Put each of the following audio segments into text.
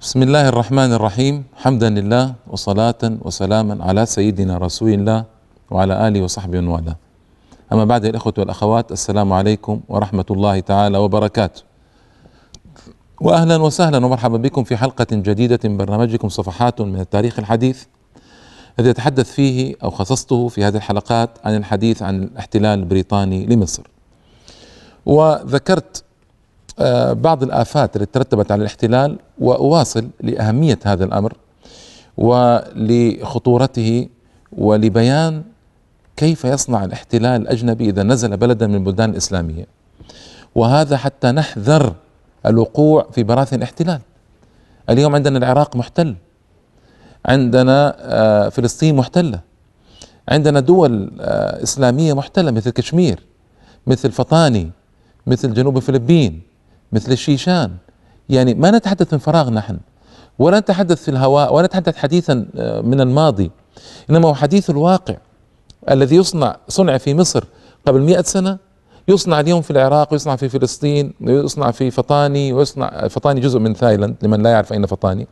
بسم الله الرحمن الرحيم حمدا لله وصلاة وسلاما على سيدنا رسول الله وعلى آله وصحبه والاه أما بعد الإخوة والأخوات السلام عليكم ورحمة الله تعالى وبركاته وأهلا وسهلا ومرحبا بكم في حلقة جديدة من برنامجكم صفحات من التاريخ الحديث الذي أتحدث فيه أو خصصته في هذه الحلقات عن الحديث عن الاحتلال البريطاني لمصر. وذكرت آه، بعض الآفات التي ترتبت على الاحتلال وأواصل لأهمية هذا الأمر ولخطورته ولبيان كيف يصنع الاحتلال الأجنبي إذا نزل بلدا من البلدان الإسلامية. وهذا حتى نحذر الوقوع في براثن الاحتلال. اليوم عندنا العراق محتل. عندنا آه، فلسطين محتلة. عندنا دول آه، إسلامية محتلة مثل كشمير مثل فطاني مثل جنوب الفلبين مثل الشيشان. يعني ما نتحدث من فراغ نحن ولا نتحدث في الهواء ولا نتحدث حديثا آه، من الماضي. إنما هو حديث الواقع الذي يصنع صنع في مصر قبل مئة سنة يصنع اليوم في العراق ويصنع في فلسطين ويصنع في فطاني ويصنع فطاني جزء من تايلاند لمن لا يعرف أين فطاني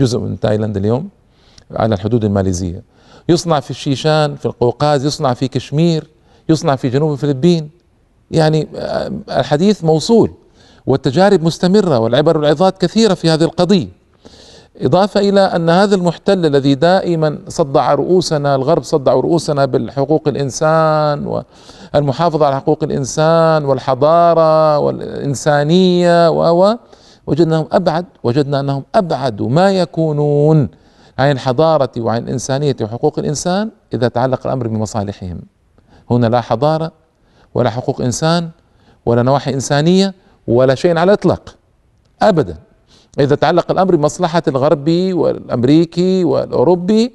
جزء من تايلاند اليوم. على الحدود الماليزية. يصنع في الشيشان في القوقاز يصنع في كشمير يصنع في جنوب الفلبين. يعني آه، الحديث موصول والتجارب مستمرة والعبر والعظات كثيرة في هذه القضية. إضافة إلى أن هذا المحتل الذي دائما صدع رؤوسنا الغرب صدع رؤوسنا بالحقوق الإنسان والمحافظة على حقوق الإنسان والحضارة والإنسانية و وجدناهم أبعد وجدنا أنهم أبعد ما يكونون. عن الحضارة وعن الإنسانية وحقوق الإنسان إذا تعلق الأمر بمصالحهم. هنا لا حضارة ولا حقوق إنسان ولا نواحي إنسانية ولا شيء على الإطلاق. أبدا. إذا تعلق الأمر بمصلحة الغربي والأمريكي والأوروبي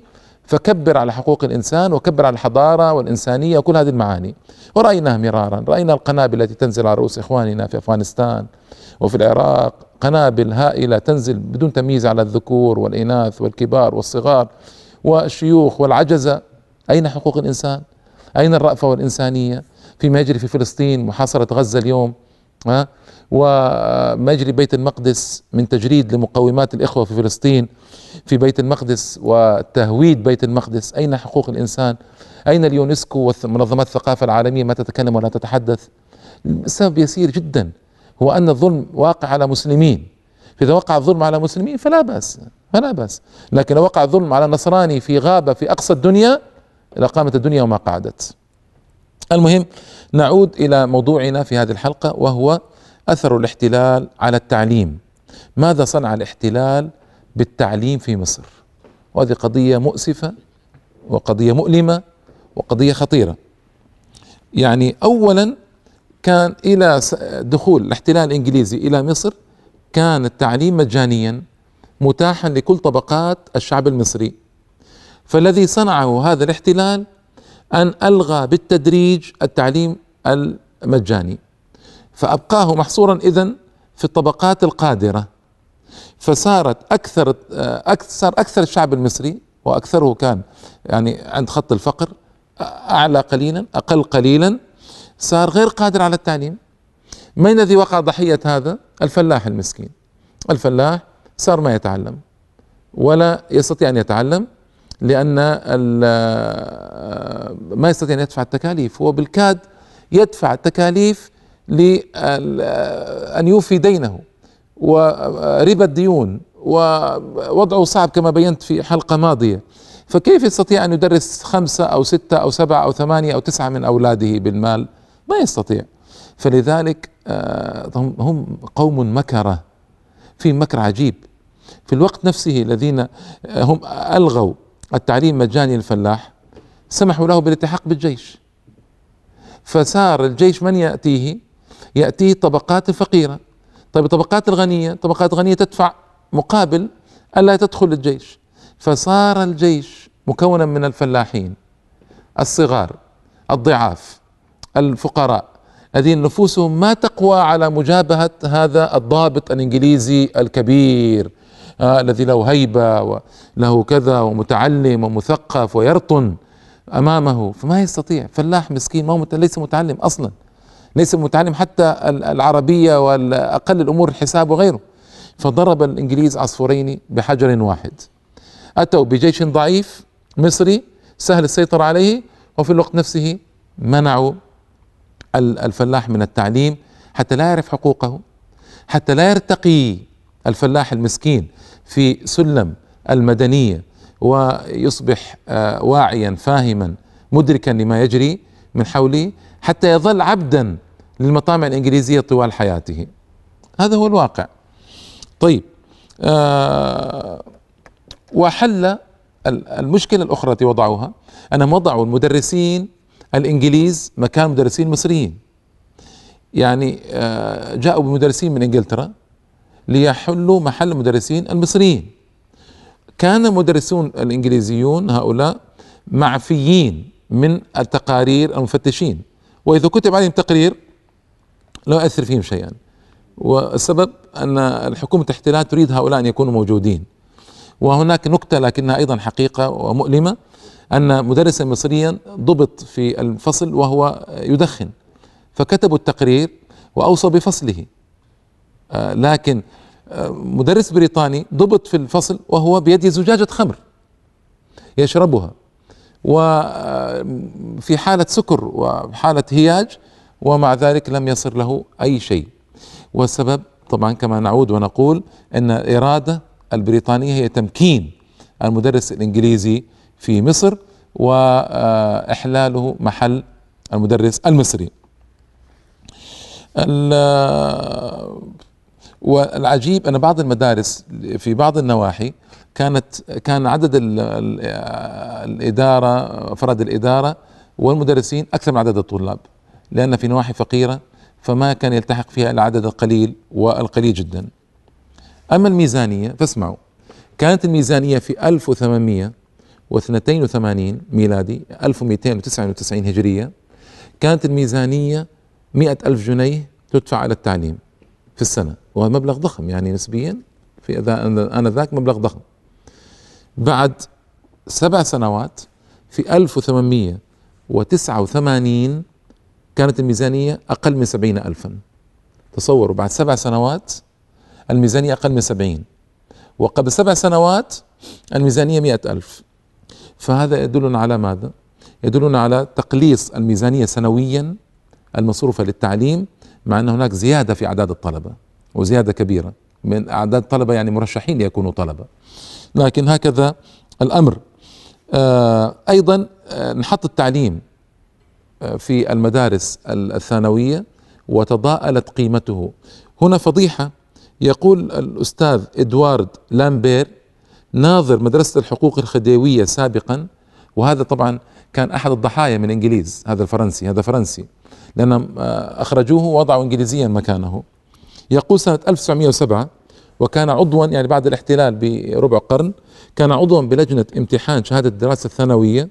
فكبر على حقوق الإنسان وكبر على الحضارة والإنسانية وكل هذه المعاني. ورأيناها مرارا. رأينا القنابل التي تنزل على رؤوس إخواننا في أفغانستان وفي العراق قنابل هائلة تنزل بدون تمييز على الذكور والإناث والكبار والصغار والشيوخ والعجزة. أين حقوق الإنسان؟ أين الرأفة والإنسانية فيما يجري في فلسطين محاصرة غزة اليوم ها؟ ومجري بيت المقدس من تجريد لمقومات الإخوة في فلسطين. في بيت المقدس وتهويد بيت المقدس. أين حقوق الإنسان؟ أين اليونسكو ومنظمات الثقافة العالمية؟ ما تتكلم ولا تتحدث. السبب يسير جدا. هو أن الظلم واقع على مسلمين. فإذا وقع الظلم على مسلمين فلا بأس فلا بأس. لكن لو وقع الظلم على نصراني في غابة في أقصى الدنيا لقامت الدنيا وما قعدت. المهم نعود إلى موضوعنا في هذه الحلقة وهو أثر الاحتلال على التعليم. ماذا صنع الاحتلال بالتعليم في مصر؟ وهذه قضية مؤسفة وقضية مؤلمة وقضية خطيرة. يعني اولا كان إلى دخول الاحتلال الإنجليزي إلى مصر كان التعليم مجانيا متاحا لكل طبقات الشعب المصري. فالذي صنعه هذا الاحتلال أن ألغى بالتدريج التعليم المجاني. فأبقاه محصورا اذا في الطبقات القادرة. فصارت أكثر أكثر أكثر الشعب المصري وأكثره كان يعني عند خط الفقر أعلى قليلا أقل قليلا صار غير قادر على التعليم. من الذي وقع ضحية هذا؟ الفلاح المسكين. الفلاح صار ما يتعلم ولا يستطيع أن يتعلم لأن ما يستطيع أن يدفع التكاليف. هو بالكاد يدفع التكاليف لأن يوفي دينه وربا الديون ووضعه صعب كما بينت في حلقة ماضية. فكيف يستطيع أن يدرس خمسة أو ستة أو سبعة أو ثمانية أو تسعة من أولاده بالمال؟ ما يستطيع. فلذلك آه، هم قوم مكرة في مكر عجيب. في الوقت نفسه الذين هم ألغوا التعليم مجاني للفلاح سمحوا له بالالتحاق بالجيش. فصار الجيش من يأتيه؟ يأتيه الطبقات الفقيرة. طيب الطبقات الغنية طبقات غنية تدفع مقابل ألا تدخل الجيش. فصار الجيش مكونا من الفلاحين الصغار الضعاف. الفقراء. الذين نفوسهم ما تقوى على مجابهة هذا الضابط الإنجليزي الكبير آه الذي له هيبة وله كذا ومتعلم ومثقف ويرطن أمامه. فما يستطيع فلاح مسكين ما هو ليس متعلم أصلا ليس متعلم حتى العربية والأقل الأمور الحساب وغيره. فضرب الإنجليز عصفورين بحجر واحد. أتوا بجيش ضعيف مصري سهل السيطرة عليه وفي الوقت نفسه منعوا الفلاح من التعليم حتى لا يعرف حقوقه حتى لا يرتقي الفلاح المسكين في سلم المدنية ويصبح آه، واعيا فاهما مدركا لما يجري من حوله حتى يظل عبدا للمطامع الإنجليزية طوال حياته. هذا هو الواقع. طيب آه وحل المشكلة الأخرى التي وضعوها انهم وضعوا المدرسين الإنجليز مكان مدرسين مصريين. يعني آه، جاءوا بمدرسين من إنجلترا ليحلوا محل المدرسين المصريين. كان المدرسون الإنجليزيون هؤلاء معفيين من التقارير المفتشين. وإذا كتب عليهم تقرير لا يؤثر فيهم شيئا. والسبب أن الحكومة الاحتلال تريد هؤلاء أن يكونوا موجودين. وهناك نكتة لكنها أيضا حقيقة ومؤلمة. أن مدرسا مصريا ضبط في الفصل وهو يدخن فكتبوا التقرير واوصوا بفصله. آه، لكن آه، مدرس بريطاني ضبط في الفصل وهو بيده زجاجة خمر يشربها. وفي آه، حالة سكر وحالة هياج ومع ذلك لم يصر له أي شيء. والسبب طبعا كما نعود ونقول أن الإرادة البريطانية هي تمكين المدرس الإنجليزي في مصر وإحلاله محل المدرس المصري. والعجيب أن بعض المدارس في بعض النواحي كانت كان عدد الإدارة افراد الإدارة والمدرسين أكثر من عدد الطلاب لأن في نواحي فقيرة فما كان يلتحق فيها إلا عدد القليل والقليل جدا. أما الميزانية فاسمعوا كانت الميزانية في 1882 ميلادي 1299 هجرية. كانت الميزانية مئة ألف جنيه تدفع على التعليم في السنة وهذا مبلغ ضخم يعني نسبيا في آنذاك مبلغ ضخم. بعد سبع سنوات في 1889 كانت الميزانية أقل من سبعين ألفا. تصوروا بعد سبع سنوات الميزانية أقل من سبعين. وقبل سبع سنوات الميزانية مئة ألف. فهذا يدلنا على ماذا؟ يدلنا على تقليص الميزانية سنويا المصروفة للتعليم مع أن هناك زيادة في أعداد الطلبة وزيادة كبيرة. من أعداد الطلبة يعني مرشحين ليكونوا طلبة. لكن هكذا الأمر. آه أيضا آه نحط التعليم آه في المدارس الثانوية وتضاءلت قيمته. هنا فضيحة. يقول الأستاذ إدوارد لامبير ناظر مدرسة الحقوق الخديوية سابقا وهذا طبعا كان أحد الضحايا من إنجليز هذا الفرنسي هذا فرنسي لأنهم آه، أخرجوه ووضعوا إنجليزيا مكانه. يقول سنة 1907 وكان عضوا يعني بعد الاحتلال بربع قرن كان عضوا بلجنة امتحان شهادة الدراسة الثانوية.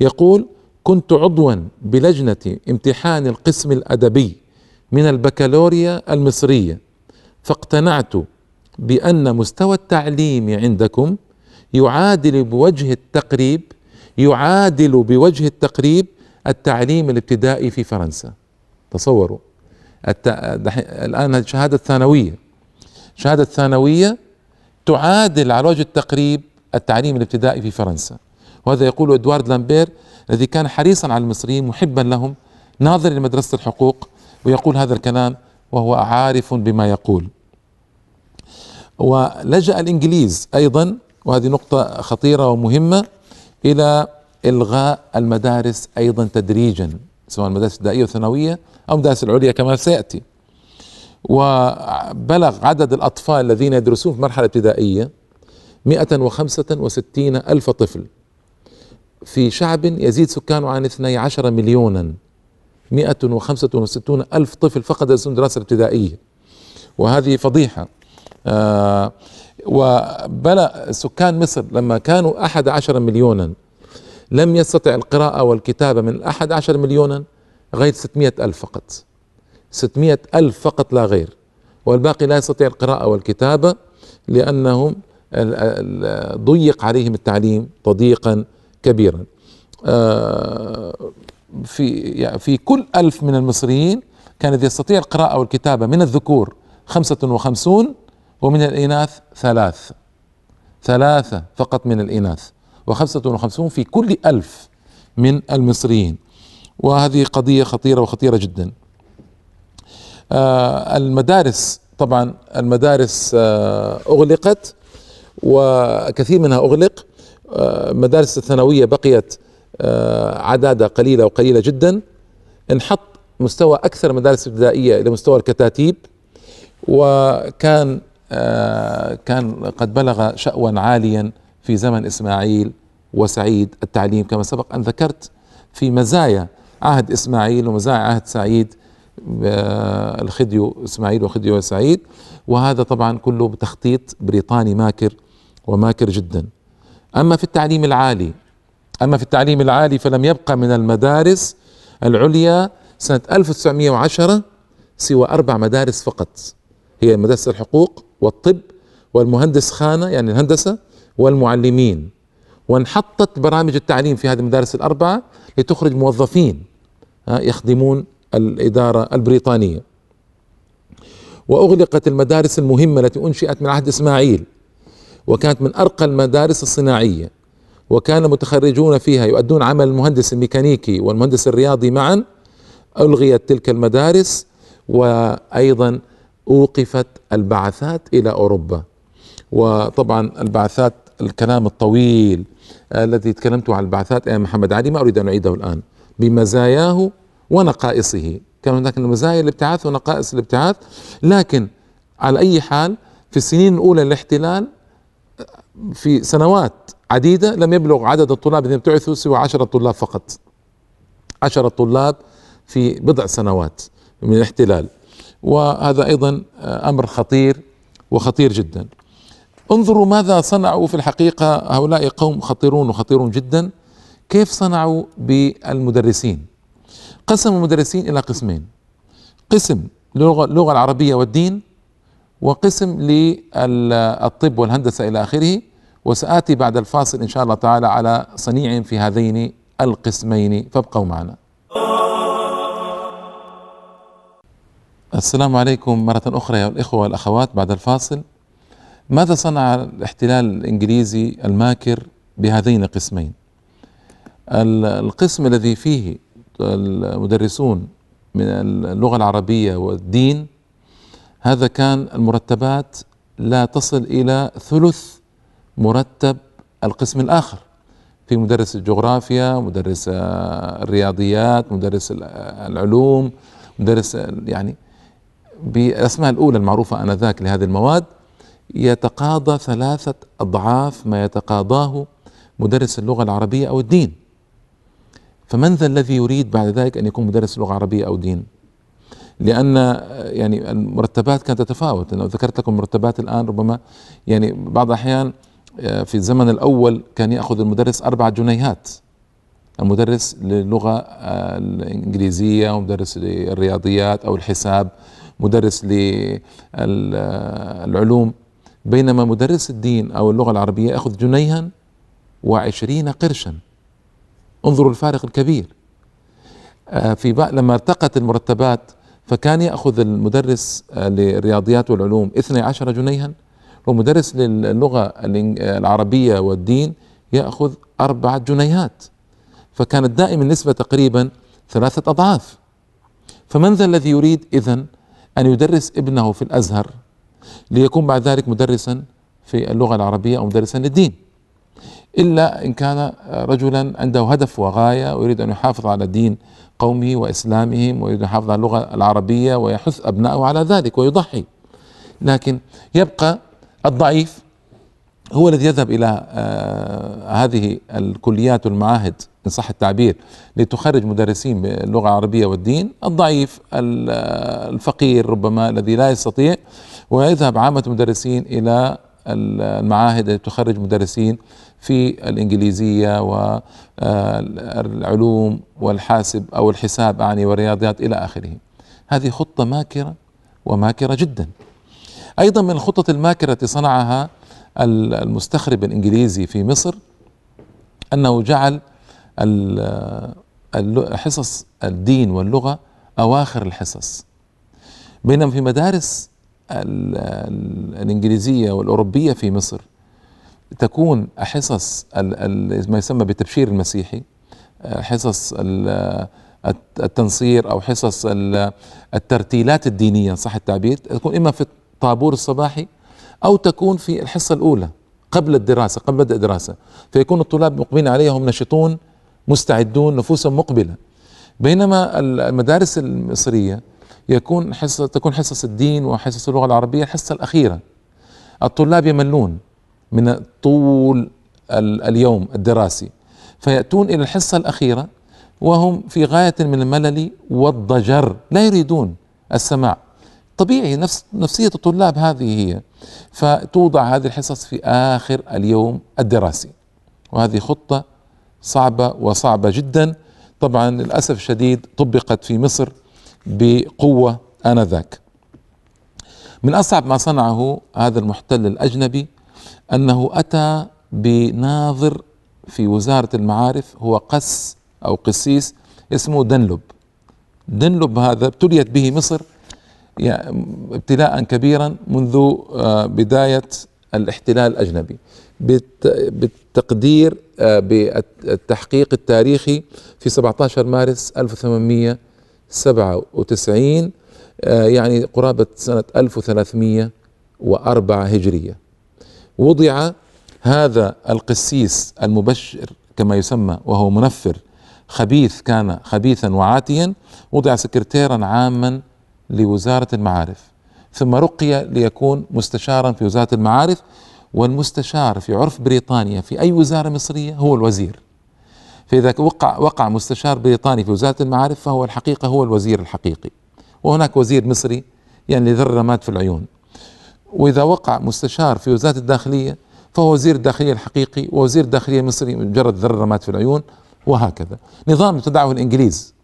يقول كنت عضوا بلجنة امتحان القسم الأدبي من البكالوريا المصرية فاقتنعت بأن مستوى التعليم عندكم يعادل بوجه التقريب يعادل بوجه التقريب التعليم الابتدائي في فرنسا. تصوروا. الت... الآن الشهادة الثانوية الشهادة الثانوية تعادل على وجه التقريب التعليم الابتدائي في فرنسا. وهذا يقول إدوارد لامبير الذي كان حريصا على المصريين محبا لهم ناظر لمدرسة الحقوق ويقول هذا الكلام وهو عارف بما يقول. ولجأ الإنجليز أيضا وهذه نقطة خطيرة ومهمة إلى إلغاء المدارس أيضا تدريجا سواء المدارس الابتدائية والثانوية أو المدارس العليا كما سيأتي. وبلغ عدد الأطفال الذين يدرسون في مرحلة ابتدائية 165 ألف طفل. في شعب يزيد سكانه عن 12 مليونا 165 ألف طفل فقط يدرسون دراسة ابتدائية. وهذه فضيحة. آه وبلغ سكان مصر لما كانوا أحد عشر مليونا لم يستطع القراءة والكتابة من أحد عشر مليونا غير ستمائة ألف فقط. ستمائة ألف فقط لا غير. والباقي لا يستطيع القراءة والكتابة لأنهم ضيق عليهم التعليم تضييقا كبيرا. آه، في في كل ألف من المصريين كان يستطيع القراءة والكتابة من الذكور خمسة وخمسون ومن الإناث ثلاث. ثلاثة فقط من الإناث وخمسة وخمسون في كل ألف من المصريين. وهذه قضية خطيرة وخطيرة جدا. آه المدارس طبعا المدارس آه أغلقت وكثير منها أغلق. آه مدارس الثانوية بقيت عدادة قليلة وقليلة جدا. انحط مستوى أكثر مدارس ابتدائية إلى مستوى الكتاتيب. وكان كان قد بلغ شأوا عاليا في زمن إسماعيل وسعيد التعليم كما سبق أن ذكرت في مزايا عهد إسماعيل ومزايا عهد سعيد الخديو إسماعيل وخديو سعيد. وهذا طبعا كله بتخطيط بريطاني ماكر وماكر جدا. أما في التعليم العالي أما في التعليم العالي فلم يبقى من المدارس العليا سنة 1910 سوى أربع مدارس فقط. هي مدرسة الحقوق والطب والمهندس خانة يعني الهندسة والمعلمين. وانحطت برامج التعليم في هذه المدارس الأربعة لتخرج موظفين يخدمون الإدارة البريطانية. وأغلقت المدارس المهمة التي أنشئت من عهد إسماعيل وكانت من أرقى المدارس الصناعية. وكان متخرجون فيها يؤدون عمل المهندس الميكانيكي والمهندس الرياضي معا. ألغيت تلك المدارس وأيضا أوقفت البعثات إلى أوروبا. وطبعا البعثات الكلام الطويل الذي تكلمت عن البعثات أيام محمد علي ما أريد أن أعيده الآن. بمزاياه ونقائصه. كان هناك مزايا الابتعاث ونقائص الابتعاث لكن على أي حال في السنين الأولى للاحتلال في سنوات عديدة لم يبلغ عدد الطلاب الذين ابتعثوا سوى عشرة طلاب فقط. عشرة طلاب في بضع سنوات من الاحتلال. وهذا أيضا أمر خطير وخطير جدا. انظروا ماذا صنعوا في الحقيقة هؤلاء قوم خطيرون وخطيرون جدا. كيف صنعوا بالمدرسين؟ قسموا المدرسين إلى قسمين. قسم للغة العربية والدين وقسم للطب والهندسة إلى آخره. وسآتي بعد الفاصل إن شاء الله تعالى على صنيع في هذين القسمين. فابقوا معنا. السلام عليكم مرة أخرى يا الإخوة والأخوات بعد الفاصل. ماذا صنع الاحتلال الإنجليزي الماكر بهذين القسمين القسم الذي فيه المدرسون من اللغة العربية والدين هذا كان المرتبات لا تصل إلى ثلث مرتب القسم الآخر. في مدرس الجغرافيا مدرس الرياضيات مدرس العلوم مدرس يعني بالأسماء الأولى المعروفة آنذاك لهذه المواد يتقاضى ثلاثة أضعاف ما يتقاضاه مدرس اللغة العربية أو الدين. فمن ذا الذي يريد بعد ذلك أن يكون مدرس لغة عربية أو دين لأن يعني المرتبات كانت تتفاوت. لو ذكرت لكم المرتبات الآن ربما يعني بعض الأحيان آه، في الزمن الأول كان يأخذ المدرس أربعة جنيهات. المدرس للغة آه، الإنجليزية ومدرس للرياضيات أو الحساب. مدرس للعلوم بينما مدرس الدين أو اللغة العربية يأخذ جنيها وعشرين قرشا. انظروا الفارق الكبير. آه، في لما ارتقت المرتبات فكان يأخذ المدرس آه، للرياضيات والعلوم 12 جنيها ومدرس للغة العربية والدين يأخذ أربعة جنيهات. فكانت دائما النسبة تقريبا ثلاثة أضعاف. فمن ذا الذي يريد إذن؟ أن يدرس ابنه في الأزهر ليكون بعد ذلك مدرسا في اللغة العربية أو مدرسا للدين إلا إن كان رجلا عنده هدف وغاية ويريد أن يحافظ على دين قومه وإسلامهم ويريد أن يحافظ على اللغة العربية ويحث أبنائه على ذلك ويضحي. لكن يبقى الضعيف هو الذي يذهب إلى آه هذه الكليات والمعاهد إن صح التعبير لتخرج مدرسين باللغة العربية والدين الضعيف الفقير ربما الذي لا يستطيع ويذهب عامة المدرسين إلى المعاهد التي تخرج مدرسين في الإنجليزية والعلوم والحاسب أو الحساب أعني والرياضيات إلى آخره. هذه خطة ماكرة وماكرة جدا. أيضا من الخطط الماكرة التي صنعها المستخرب الإنجليزي في مصر أنه جعل حصص الدين واللغة أواخر الحصص. بينما في مدارس الإنجليزية والأوروبية في مصر تكون حصص ما يسمى بالتبشير المسيحي حصص التنصير أو حصص الترتيلات الدينية صح التعبير؟ تكون إما في الطابور الصباحي أو تكون في الحصة الأولى قبل الدراسة قبل بدء الدراسة. فيكون الطلاب مقبلين عليها هم نشطون مستعدون نفوسهم مقبلة. بينما المدارس المصرية يكون حصة تكون حصص الدين وحصص اللغة العربية الحصة الأخيرة. الطلاب يملون من طول اليوم الدراسي. فيأتون إلى الحصة الأخيرة وهم في غاية من الملل والضجر لا يريدون السماع. طبيعي نفس نفسية الطلاب هذه هي. فتوضع هذه الحصص في آخر اليوم الدراسي. وهذه خطة صعبة وصعبة جدا. طبعا للأسف الشديد طبقت في مصر بقوة آنذاك. من أصعب ما صنعه هذا المحتل الأجنبي أنه أتى بناظر في وزارة المعارف هو قس أو قسيس اسمه دنلب دنلب هذا ابتليت به مصر ابتلاء كبيرا منذ آه، بداية الاحتلال الأجنبي. بالتقدير آه، بالتحقيق التاريخي في 17 مارس 1897 آه، يعني قرابة سنة 1304 هجرية. وضع هذا القسيس المبشر كما يسمى وهو منفر خبيث كان خبيثا وعاتيا وضع سكرتيرا عاما لوزارة المعارف. ثم رقي ليكون مستشارا في وزارة المعارف والمستشار في عرف بريطانيا في أي وزارة مصرية هو الوزير. فإذا وقع وقع مستشار بريطاني في وزارة المعارف فهو الحقيقة هو الوزير الحقيقي. وهناك وزير مصري يعني ذر رماد في العيون. وإذا وقع مستشار في وزارة الداخلية فهو وزير الداخلية الحقيقي ووزير الداخليه المصري مجرد ذر رماد في العيون وهكذا. نظام ابتدعه الإنجليز.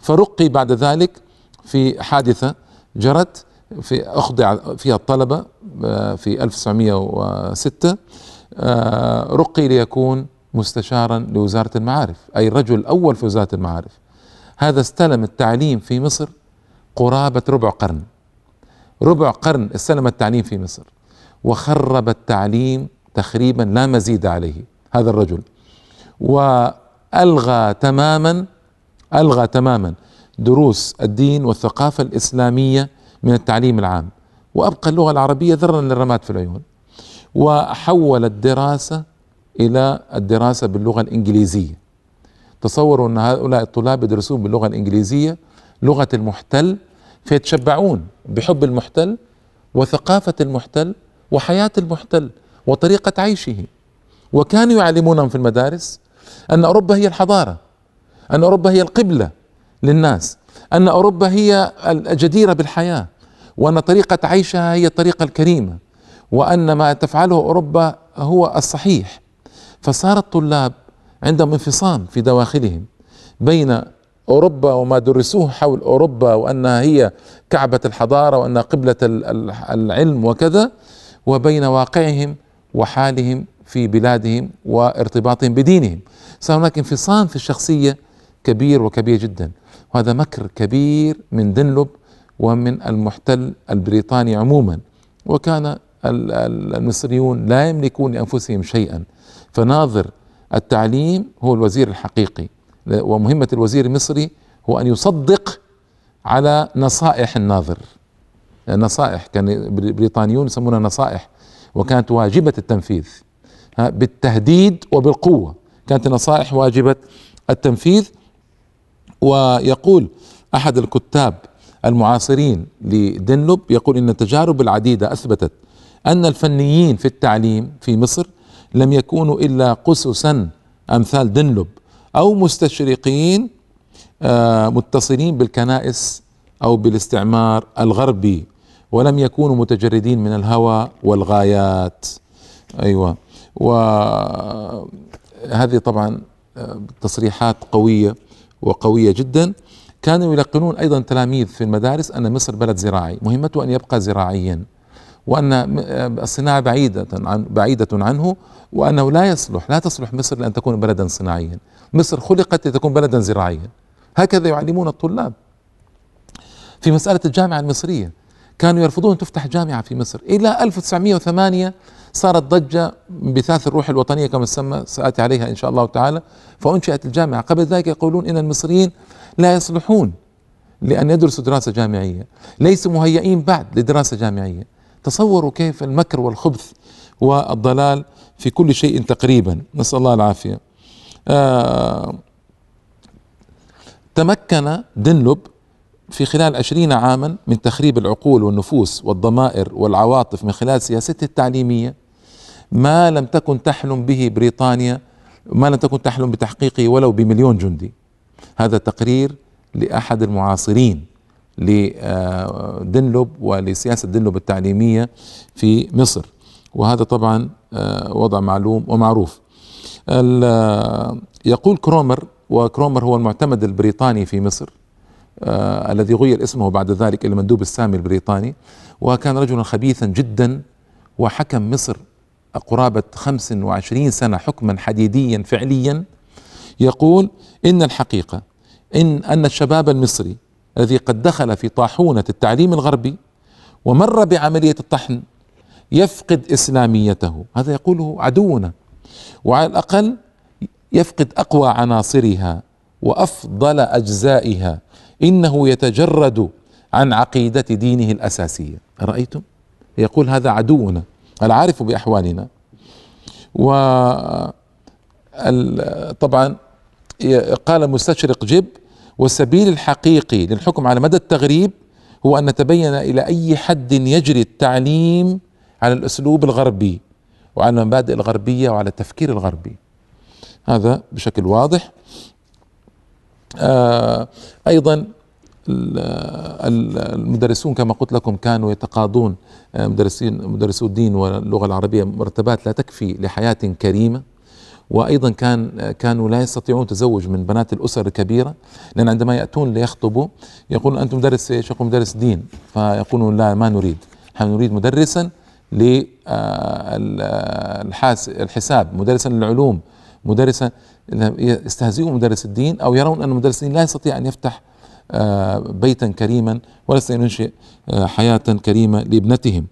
فرقي بعد ذلك في حادثة جرت في أخضع فيها الطلبة آه، في 1906 آه، رقي ليكون مستشارا لوزارة المعارف أي الرجل الأول في وزارة المعارف. هذا استلم التعليم في مصر قرابة ربع قرن. ربع قرن استلم التعليم في مصر وخرب التعليم تخريبا لا مزيد عليه هذا الرجل. وألغى تماما ألغى تماما دروس الدين والثقافة الإسلامية من التعليم العام. وأبقى اللغة العربية ذرا للرماد في العيون. وحول الدراسة إلى الدراسة باللغة الإنجليزية. تصوروا أن هؤلاء الطلاب يدرسون باللغة الإنجليزية لغة المحتل فيتشبعون بحب المحتل وثقافة المحتل وحياة المحتل وطريقة عيشه. وكانوا يعلمونهم في المدارس أن أوروبا هي الحضارة أن أوروبا هي القبلة للناس. أن أوروبا هي الجديرة بالحياة وأن طريقة عيشها هي الطريقة الكريمة وأن ما تفعله أوروبا هو الصحيح. فصار الطلاب عندهم انفصام في دواخلهم بين أوروبا وما درسوه حول أوروبا وأنها هي كعبة الحضارة وأنها قبلة العلم وكذا وبين واقعهم وحالهم في بلادهم وارتباطهم بدينهم. صار هناك انفصام في الشخصية كبير وكبير جدا. وهذا مكر كبير من دنلب ومن المحتل البريطاني عموما. وكان المصريون لا يملكون لأنفسهم شيئا. فناظر التعليم هو الوزير الحقيقي. ومهمة الوزير المصري هو أن يصدق على نصائح الناظر. نصائح كان البريطانيون يسمونها نصائح وكانت واجبة التنفيذ. بالتهديد وبالقوة. كانت النصائح واجبة التنفيذ ويقول أحد الكتاب المعاصرين لدنلب يقول إن التجارب العديدة أثبتت أن الفنيين في التعليم في مصر لم يكونوا إلا قسسا أمثال دنلب أو مستشرقين آه، متصلين بالكنائس أو بالاستعمار الغربي ولم يكونوا متجردين من الهوى والغايات. أيوه. وهذه طبعا آه، تصريحات قوية. وقوية جدا. كانوا يلقنون أيضا تلاميذ في المدارس أن مصر بلد زراعي. مهمته أن يبقى زراعيا وأن الصناعة بعيدة عن بعيدة عنه وأنه لا يصلح لا تصلح مصر لأن تكون بلدا صناعيا. مصر خلقت لتكون بلدا زراعيا. هكذا يعلمون الطلاب. في مسألة الجامعة المصرية كانوا يرفضون أن تفتح جامعة في مصر إلى 1908 صارت ضجة بثاث الروح الوطنية كما تسمى سآتي عليها إن شاء الله تعالى. فأنشئت الجامعة. قبل ذلك يقولون إن المصريين لا يصلحون لأن يدرسوا دراسة جامعية ليسوا مهيئين بعد لدراسة جامعية. تصوروا كيف المكر والخبث والضلال في كل شيء تقريبا. نسأل الله العافية. آه تمكن دنلب في خلال عشرين عاما من تخريب العقول والنفوس والضمائر والعواطف من خلال سياسته التعليمية ما لم تكن تحلم به بريطانيا ما لم تكن تحلم بتحقيقه ولو بمليون جندي. هذا تقرير لأحد المعاصرين لدنلب ولسياسة دنلب التعليمية في مصر. وهذا طبعا آه، وضع معلوم ومعروف. يقول كرومر وكرومر هو المعتمد البريطاني في مصر آه الذي غير اسمه بعد ذلك إلى مندوب السامي البريطاني وكان رجلا خبيثا جدا وحكم مصر قرابة 25 سنة حكما حديديا فعليا. يقول إن الحقيقة إن أن الشباب المصري الذي قد دخل في طاحونة التعليم الغربي ومر بعملية الطحن يفقد إسلاميته. هذا يقوله عدونا وعلى الأقل يفقد أقوى عناصرها وأفضل أجزائها. إنه يتجرد عن عقيدة دينه الأساسية. رايتم يقول هذا عدونا العارف بأحوالنا. و طبعا قال المستشرق جيب والسبيل الحقيقي للحكم على مدى التغريب هو أن نتبين إلى أي حد يجري التعليم على الأسلوب الغربي وعلى المبادئ الغربية وعلى التفكير الغربي. هذا بشكل واضح. أيضا المدرسون كما قلت لكم كانوا يتقاضون آه، مدرسين مدرسو الدين واللغة العربية مرتبات لا تكفي لحياة كريمة. وأيضا كان كانوا لا يستطيعون التزوج من بنات الأسر الكبيرة لأن عندما يأتون ليخطبوا يقولون أنتم مدرس إيش؟ يقول مدرس دين. فيقولون لا ما نريد. نحن نريد مدرسا للحساب آه، مدرسا للعلوم مدرسا يستهزئون مدرس الدين أو يرون أن مدرس الدين لا يستطيع أن يفتح آه، بيتا كريما ولا ينشئ آه، حياة كريمة لابنتهم.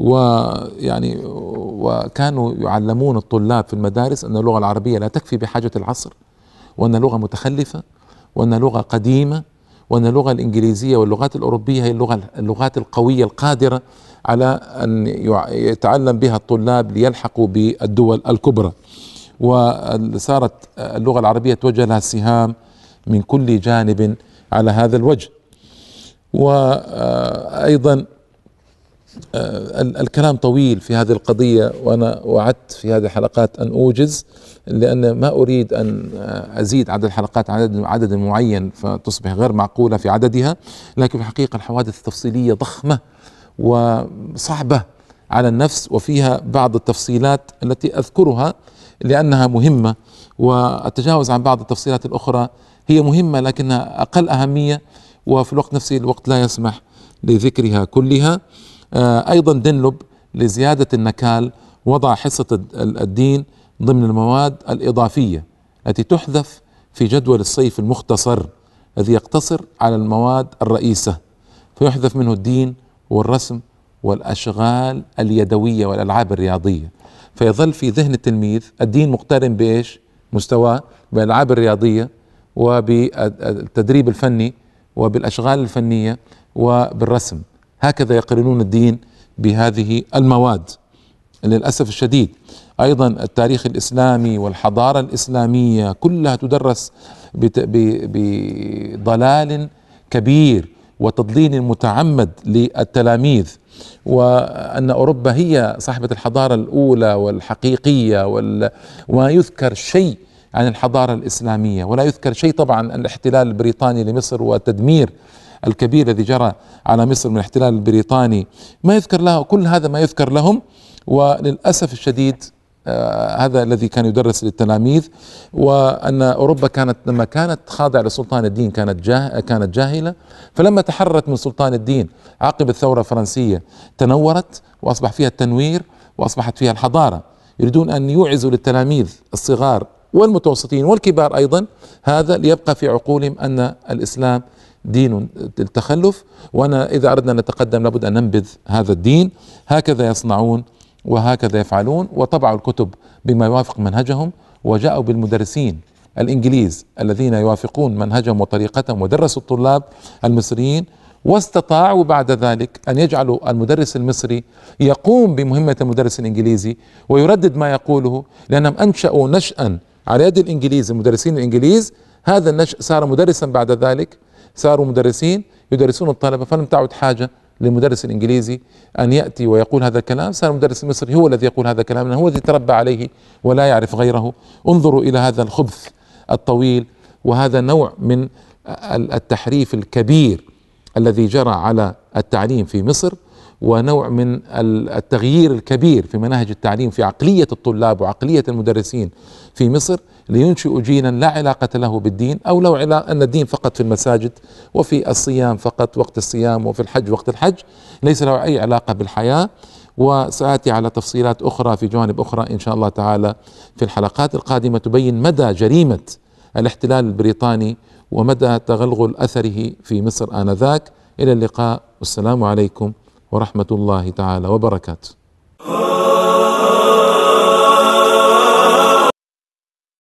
ويعني وكانوا يعلمون الطلاب في المدارس أن اللغة العربية لا تكفي بحاجة العصر وأن لغة متخلفة وأن لغة قديمة وأن اللغة الإنجليزية واللغات الأوروبية هي اللغة اللغات القوية القادرة على أن يتعلم بها الطلاب ليلحقوا بالدول الكبرى. وصارت اللغة العربية توجه لها السهام من كل جانب على هذا الوجه. وأيضا آه، الكلام طويل في هذه القضية وأنا وعدت في هذه الحلقات أن أوجز لأن ما أريد أن أزيد عدد الحلقات عدد عدد معين فتصبح غير معقولة في عددها لكن في الحقيقة الحوادث التفصيلية ضخمة وصعبة على النفس وفيها بعض التفصيلات التي أذكرها لأنها مهمة والتجاوز عن بعض التفصيلات الأخرى هي مهمة لكنها أقل أهمية وفي الوقت نفسه الوقت لا يسمح لذكرها كلها. آه، أيضا دنلب لزيادة النكال وضع حصة الدين ضمن المواد الإضافية التي تحذف في جدول الصيف المختصر الذي يقتصر على المواد الرئيسة. فيحذف منه الدين والرسم والأشغال اليدوية والألعاب الرياضية. فيظل في ذهن التلميذ الدين مقترن بإيش؟ مستواه بالألعاب الرياضية وبالتدريب الفني وبالأشغال الفنية وبالرسم. هكذا يقرنون الدين بهذه المواد. للأسف الشديد أيضا التاريخ الإسلامي والحضارة الإسلامية كلها تدرس بضلال كبير وتضليل متعمد للتلاميذ. وأن أوروبا هي صاحبة الحضارة الأولى والحقيقية وما يذكر شيء عن الحضارة الإسلامية ولا يذكر شيء طبعا الاحتلال البريطاني لمصر والتدمير الكبير الذي جرى على مصر من الاحتلال البريطاني. ما يذكر له كل هذا ما يذكر لهم وللأسف الشديد هذا الذي كان يدرس للتلاميذ وأن أوروبا كانت لما كانت خاضعة لسلطان الدين كانت جاه كانت جاهلة. فلما تحررت من سلطان الدين عقب الثورة الفرنسية تنورت وأصبح فيها التنوير وأصبحت فيها الحضارة. يريدون أن يوعزوا للتلاميذ الصغار والمتوسطين والكبار أيضا. هذا ليبقى في عقولهم أن الإسلام دين التخلف وأنا إذا أردنا أن نتقدم لابد أن ننبذ هذا الدين. هكذا يصنعون وهكذا يفعلون وطبعوا الكتب بما يوافق منهجهم وجاءوا بالمدرسين الإنجليز الذين يوافقون منهجهم وطريقتهم ودرسوا الطلاب المصريين واستطاعوا بعد ذلك أن يجعلوا المدرس المصري يقوم بمهمة المدرس الإنجليزي ويردد ما يقوله لأنهم أنشأوا نشأ على يد الإنجليز المدرسين الإنجليز. هذا النشأ صار مدرسا بعد ذلك صاروا مدرسين يدرسون الطلبة فلم تعد حاجة للمدرس الإنجليزي أن يأتي ويقول هذا الكلام. صار المدرس المصري هو الذي يقول هذا الكلام هو الذي تربى عليه ولا يعرف غيره. انظروا إلى هذا الخبث الطويل وهذا نوع من التحريف الكبير الذي جرى على التعليم في مصر ونوع من التغيير الكبير في مناهج التعليم في عقلية الطلاب وعقلية المدرسين في مصر. لينشئ جيلا لا علاقة له بالدين أو لو علاقة أن الدين فقط في المساجد وفي الصيام فقط وقت الصيام وفي الحج وقت الحج. ليس له أي علاقة بالحياة. وسآتي على تفصيلات أخرى في جوانب أخرى إن شاء الله تعالى في الحلقات القادمة تبين مدى جريمة الاحتلال البريطاني ومدى تغلغل أثره في مصر آنذاك. إلى اللقاء. والسلام عليكم ورحمة الله تعالى وبركاته.